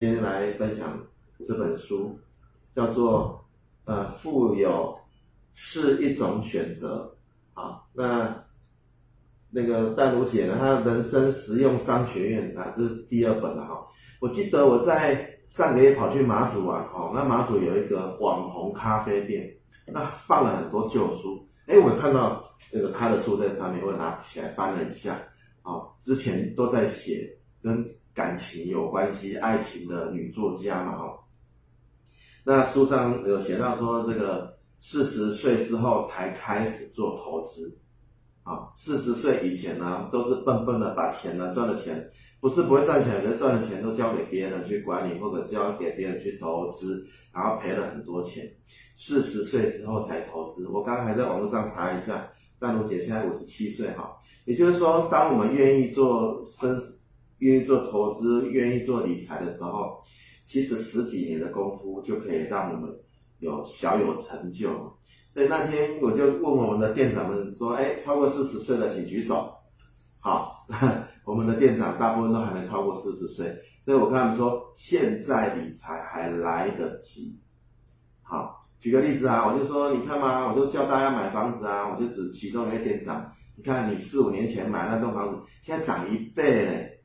今天来分享这本书，叫做呃，富有是一种选择啊。那那个淡如姐呢，她人生实用商学院啊，这是第二本了哈。我记得我在上个月跑去马祖玩哦，那马祖有一个网红咖啡店，那放了很多旧书。哎，我看到那个他的书在上面，我拿起来翻了一下，啊，之前都在写跟感情有关系、爱情的女作家嘛，哈。那书上有写到说，这个四十岁之后才开始做投资，啊，四十岁以前呢，都是笨笨的把钱呢赚的钱，不是不会赚钱，而是赚的钱都交给别人去管理，或者交给别人去投资，然后赔了很多钱。四十岁之后才投资，我刚刚还在网络上查一下，淡如姐现在五十七岁哈，也就是说，当我们愿意做生，愿意做投资，愿意做理财的时候，其实十几年的功夫就可以让我们有小有成就。所以那天我就问我们的店长们说，哎，超过四十岁的请举手。好，我们的店长大部分都还没超过四十岁，所以我跟他们说，现在理财还来得及。好。举个例子啊，我就说，你看嘛，我都叫大家买房子啊，我就指其中一个店长，你看你四五年前买那栋房子，现在涨一倍嘞，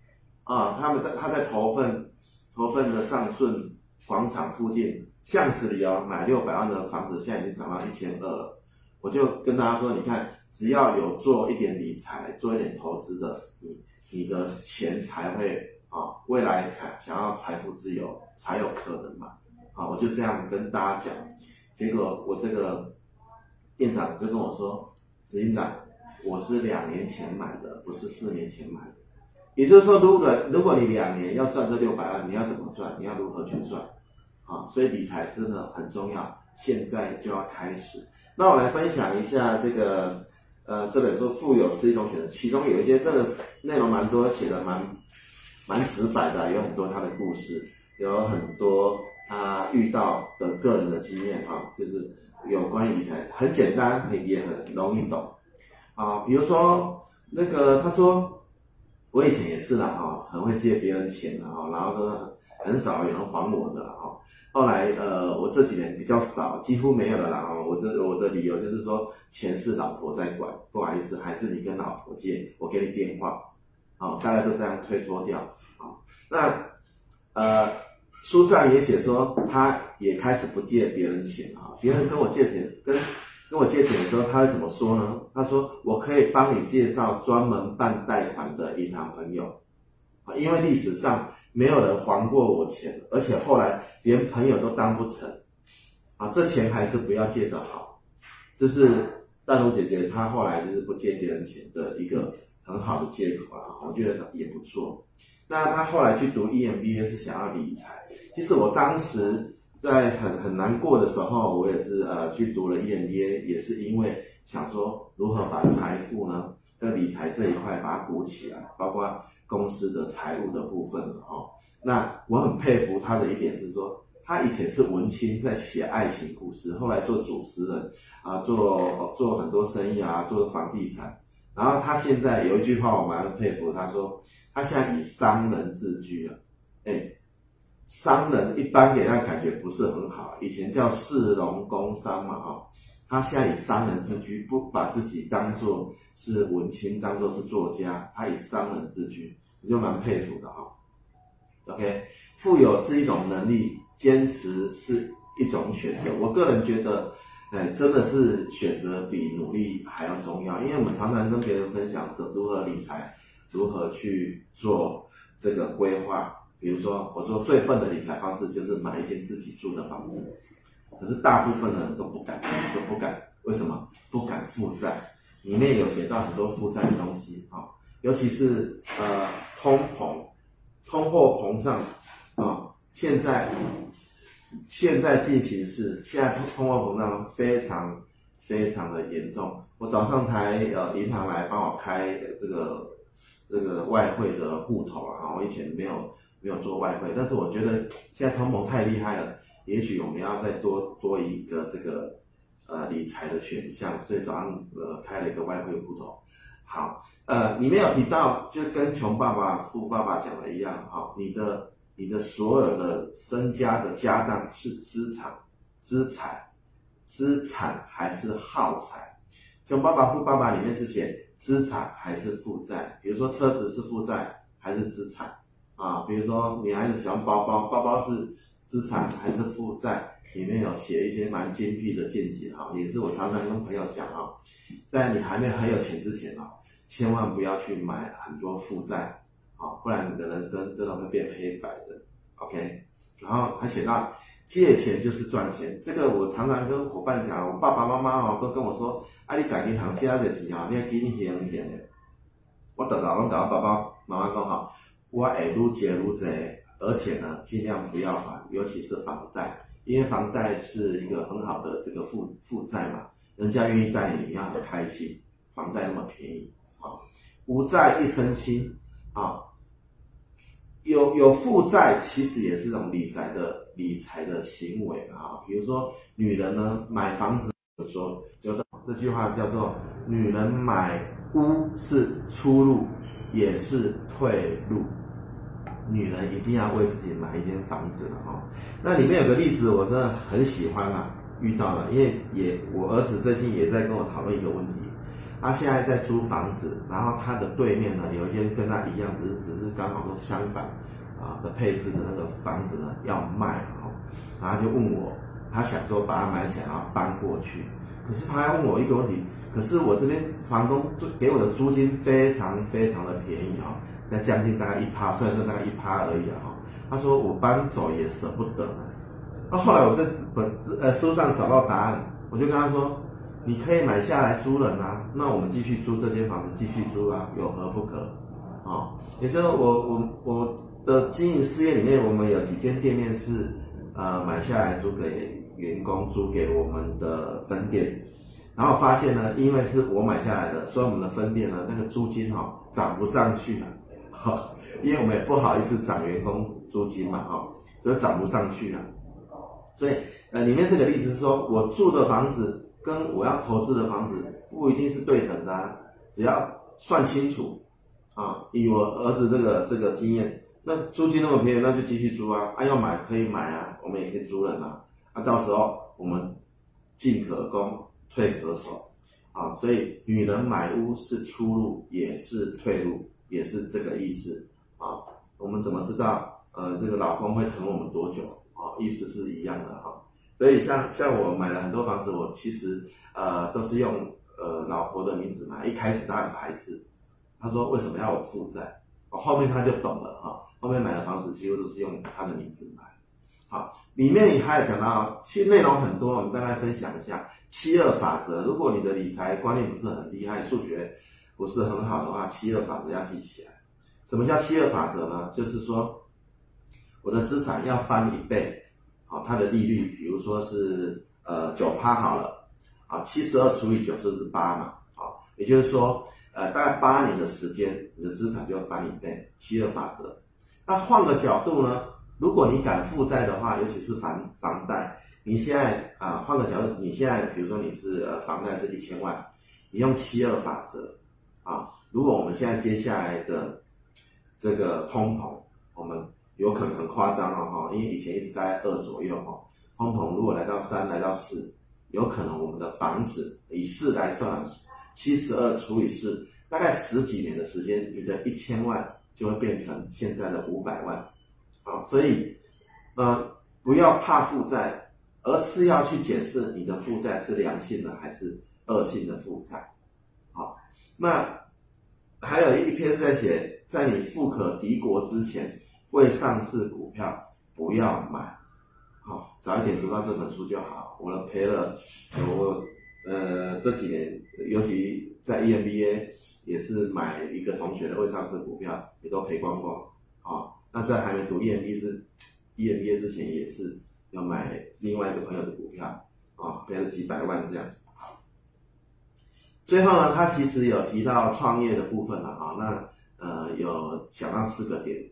啊，他们在他在头份头份的上顺广场附近巷子里哦，买六百万的房子，现在已经涨到一千二了。我就跟大家说，你看，只要有做一点理财，做一点投资的，你你的钱才会啊，未来才想要财富自由才有可能嘛，啊，我就这样跟大家讲。结果我这个店长就跟我说：“执行长，我是两年前买的，不是四年前买的。也就是说，如果如果你两年要赚这六百万，你要怎么赚？你要如何去赚？啊，所以理财真的很重要，现在就要开始。那我来分享一下这个呃这本书《富有是一种选择》，其中有一些这个内容蛮多，写的蛮蛮直白的，有很多他的故事，有很多。”他遇到的个人的经验哈，就是有关理财很简单，也很容易懂啊。比如说那个他说，我以前也是啦哈，很会借别人钱的哈，然后都很少有人还我的哈。后来呃，我这几年比较少，几乎没有了啦。我的我的理由就是说，钱是老婆在管，不好意思，还是你跟老婆借，我给你电话，好，大家都这样推脱掉啊。那呃。书上也写说，他也开始不借别人钱啊。别人跟我借钱，跟跟我借钱的时候，他会怎么说呢？他说：“我可以帮你介绍专门办贷款的银行朋友，因为历史上没有人还过我钱，而且后来连朋友都当不成啊。这钱还是不要借的好。”这是淡如姐姐她后来就是不借别人钱的一个很好的借口啊，我觉得也不错。那她后来去读 EMBA 是想要理财。其实我当时在很很难过的时候，我也是呃去读了 EMBA，也是因为想说如何把财富呢跟理财这一块把它补起来，包括公司的财务的部分哦。那我很佩服他的一点是说，他以前是文青，在写爱情故事，后来做主持人啊，做做很多生意啊，做房地产。然后他现在有一句话我蛮佩服，他说他现在以商人自居啊，哎。商人一般给人感觉不是很好，以前叫士农工商嘛，哈，他现在以商人自居，不把自己当做是文青，当做是作家，他以商人自居，我就蛮佩服的哈。OK，富有是一种能力，坚持是一种选择。我个人觉得，哎，真的是选择比努力还要重要，因为我们常常跟别人分享着如何理财，如何去做这个规划。比如说，我说最笨的理财方式就是买一间自己住的房子，可是大部分的人都不敢，都不敢。为什么？不敢负债。里面有写到很多负债的东西啊，尤其是呃通膨、通货膨胀啊。现在现在进行式，现在通货膨胀非常非常的严重。我早上才呃银行来帮我开这个这个外汇的户头啊，我以前没有。没有做外汇，但是我觉得现在通膨太厉害了，也许我们要再多多一个这个呃理财的选项，所以早上呃开了一个外汇户头。好，呃你没有提到，就跟穷爸爸富爸爸讲的一样，好，你的你的所有的身家的家当是资产、资产、资产还是耗财？穷《爸爸富爸爸》里面是写资产还是负债？比如说车子是负债还是资产啊？比如说女孩子喜欢包包，包包是资产还是负债？里面有写一些蛮精辟的见解哈，也是我常常跟朋友讲啊，在你还没很有钱之前啊，千万不要去买很多负债啊，不然你的人生真的会变黑白的。OK，然后还写到借钱就是赚钱，这个我常常跟伙伴讲，我爸爸妈妈哦都跟我说，啊你赶银行借的钱啊，你要给你还钱的。我早早拢跟我爸爸妈妈讲好，我会愈借愈多，而且呢尽量不要还，尤其是房贷。因为房贷是一个很好的这个负负债嘛，人家愿意贷你，你要很开心。房贷那么便宜，啊，无债一身轻，啊，有有负债其实也是一种理财的理财的行为啊。比如说女人呢买房子，说有的这句话叫做女人买屋是出路，也是退路。女人一定要为自己买一间房子了哈。那里面有个例子，我真的很喜欢啊，遇到了，因为也我儿子最近也在跟我讨论一个问题，他现在在租房子，然后他的对面呢有一间跟他一样，只是只是刚好都相反啊的配置的那个房子呢要卖哈，然后就问我，他想说把它买起来然后搬过去，可是他还问我一个问题，可是我这边房东给我的租金非常非常的便宜啊。在将近大概一趴，虽然说大概一趴而已啊。他说我搬走也舍不得。那后来我在本呃书上找到答案，我就跟他说，你可以买下来租人啊，那我们继续租这间房子，继续租啊，有何不可？啊，也就是说我我我的经营事业里面，我们有几间店面是呃买下来租给员工，租给我们的分店。然后发现呢，因为是我买下来的，所以我们的分店呢那个租金哈涨不上去了。因为我们也不好意思涨员工租金嘛，哈，所以涨不上去啊。所以，呃，里面这个例子是说，我住的房子跟我要投资的房子不一定是对等的啊，只要算清楚啊。以我儿子这个这个经验，那租金那么便宜，那就继续租啊。啊，要买可以买啊，我们也可以租人啊。啊，到时候我们进可攻，退可守啊。所以，女人买屋是出路，也是退路。也是这个意思啊，我们怎么知道呃这个老公会疼我们多久啊？意思是一样的哈。所以像像我买了很多房子，我其实呃都是用呃老婆的名字买，一开始他很排斥，他说为什么要我负债？后面他就懂了哈，后面买的房子几乎都是用他的名字买。好，里面还有讲到，其实内容很多，我们大概分享一下七二法则。如果你的理财观念不是很厉害，数学。不是很好的话，七二法则要记起来。什么叫七二法则呢？就是说，我的资产要翻一倍，好，它的利率，比如说是呃九趴好了，啊，七十二除以九就是八嘛，好，也就是说，呃，大概八年的时间，你的资产就要翻一倍。七二法则。那换个角度呢，如果你敢负债的话，尤其是房房贷，你现在啊，换个角度，你现在比如说你是呃房贷是一千万，你用七二法则。啊，如果我们现在接下来的这个通膨，我们有可能很夸张哦，哈，因为以前一直在二左右哈，通膨如果来到三，来到四，有可能我们的房子以四来算，七十二除以四，大概十几年的时间，你的一千万就会变成现在的五百万，啊，所以呃，不要怕负债，而是要去检视你的负债是良性的还是恶性的负债。那还有一篇是在写，在你富可敌国之前，未上市股票不要买，好，早一点读到这本书就好。我赔了，我呃这几年，尤其在 EMBA 也是买一个同学的未上市股票，也都赔光光。好，那在还没读 EMBA 之 EMBA 之前，也是要买另外一个朋友的股票，啊，赔了几百万这样子。最后呢，他其实有提到创业的部分了啊，那呃有讲到四个点，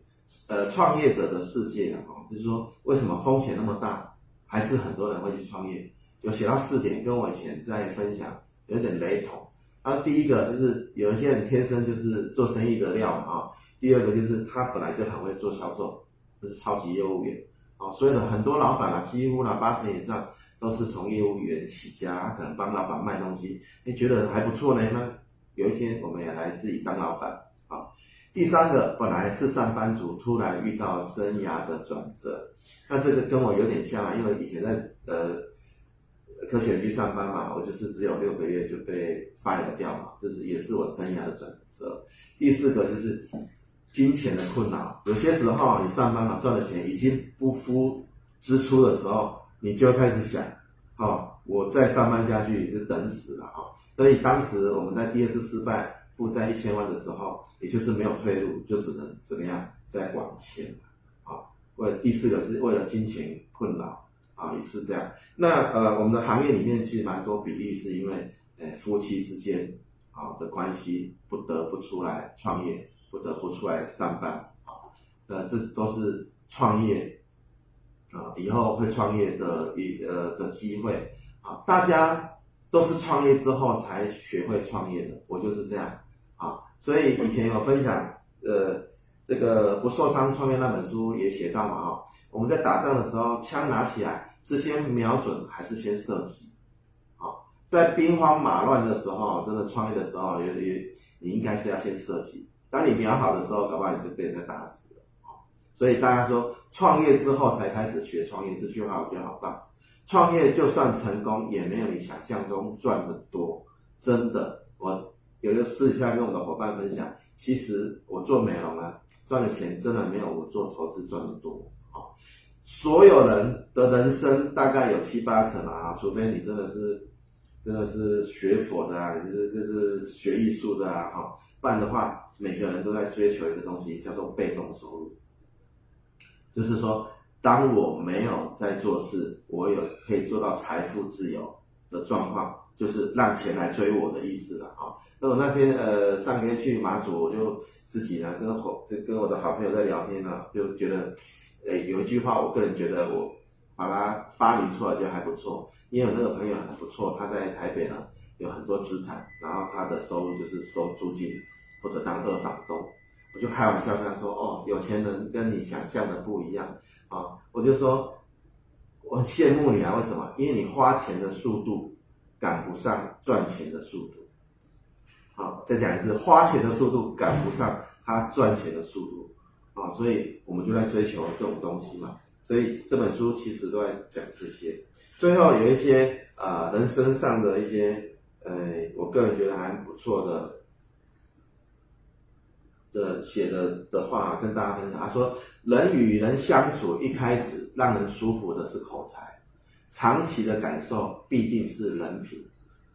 呃创业者的世界啊，就是说为什么风险那么大，还是很多人会去创业，有写到四点，跟我以前在分享有点雷同。啊，第一个就是有一些人天生就是做生意的料啊，第二个就是他本来就很会做销售，就是超级业务员。哦，所以呢，很多老板啊，几乎呢八成以上都是从业务员起家，可能帮老板卖东西，你觉得还不错呢。那有一天我们也来自己当老板。啊，第三个本来是上班族，突然遇到生涯的转折，那这个跟我有点像啊，因为以前在呃科学区上班嘛，我就是只有六个月就被 fire 掉嘛，这是也是我生涯的转折。第四个就是。金钱的困扰，有些时候你上班嘛，赚的钱已经不敷支出的时候，你就开始想，哦，我再上班下去就等死了哈。所以当时我们在第二次失败负债一千万的时候，也就是没有退路，就只能怎么样再往前啊。为第四个是为了金钱困扰啊，也是这样。那呃，我们的行业里面其实蛮多比例是因为呃夫妻之间啊的关系不得不出来创业。不得不出来上班啊，呃，这都是创业啊，以后会创业的一呃的机会啊，大家都是创业之后才学会创业的，我就是这样啊，所以以前有分享，呃，这个不受伤创业那本书也写到嘛，啊，我们在打仗的时候，枪拿起来是先瞄准还是先射击？好，在兵荒马乱的时候，真的创业的时候，也也你应该是要先射击。当你瞄好的时候，搞不好你就被人家打死。所以大家说，创业之后才开始学创业，这句话我觉得好棒。创业就算成功，也没有你想象中赚得多。真的，我有的私底下跟我的伙伴分享，其实我做美容啊，赚的钱真的没有我做投资赚得多。所有人的人生大概有七八成啊，除非你真的是真的是学佛的啊，你是就是学艺术的啊，哈。不然的话，每个人都在追求一个东西，叫做被动收入。就是说，当我没有在做事，我有可以做到财富自由的状况，就是让钱来追我的意思了啊。那我那天呃上个月去马祖，我就自己呢跟好就跟我的好朋友在聊天呢，就觉得，诶有一句话，我个人觉得我把它发明出来就还不错，因为我那个朋友很不错，他在台北呢有很多资产，然后他的收入就是收租金。或者当二房东，我就开玩笑跟他说：“哦，有钱人跟你想象的不一样啊！”我就说：“我羡慕你啊，为什么？因为你花钱的速度赶不上赚钱的速度。好，再讲一次，花钱的速度赶不上他赚钱的速度啊！所以我们就在追求这种东西嘛。所以这本书其实都在讲这些。最后有一些、呃，人生上的一些呃，我个人觉得还不错的。”的写的的话跟大家分享，他说：人与人相处，一开始让人舒服的是口才，长期的感受必定是人品。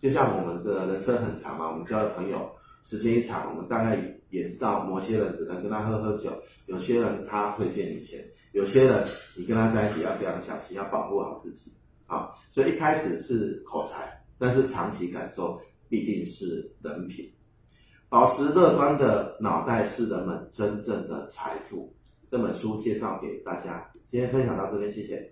就像我们的人生很长嘛，我们交的朋友时间一长，我们大概也知道，某些人只能跟他喝喝酒，有些人他会借你钱，有些人你跟他在一起要非常小心，要保护好自己。啊，所以一开始是口才，但是长期感受必定是人品。保持乐观的脑袋是人们真正的财富。这本书介绍给大家，今天分享到这边，谢谢。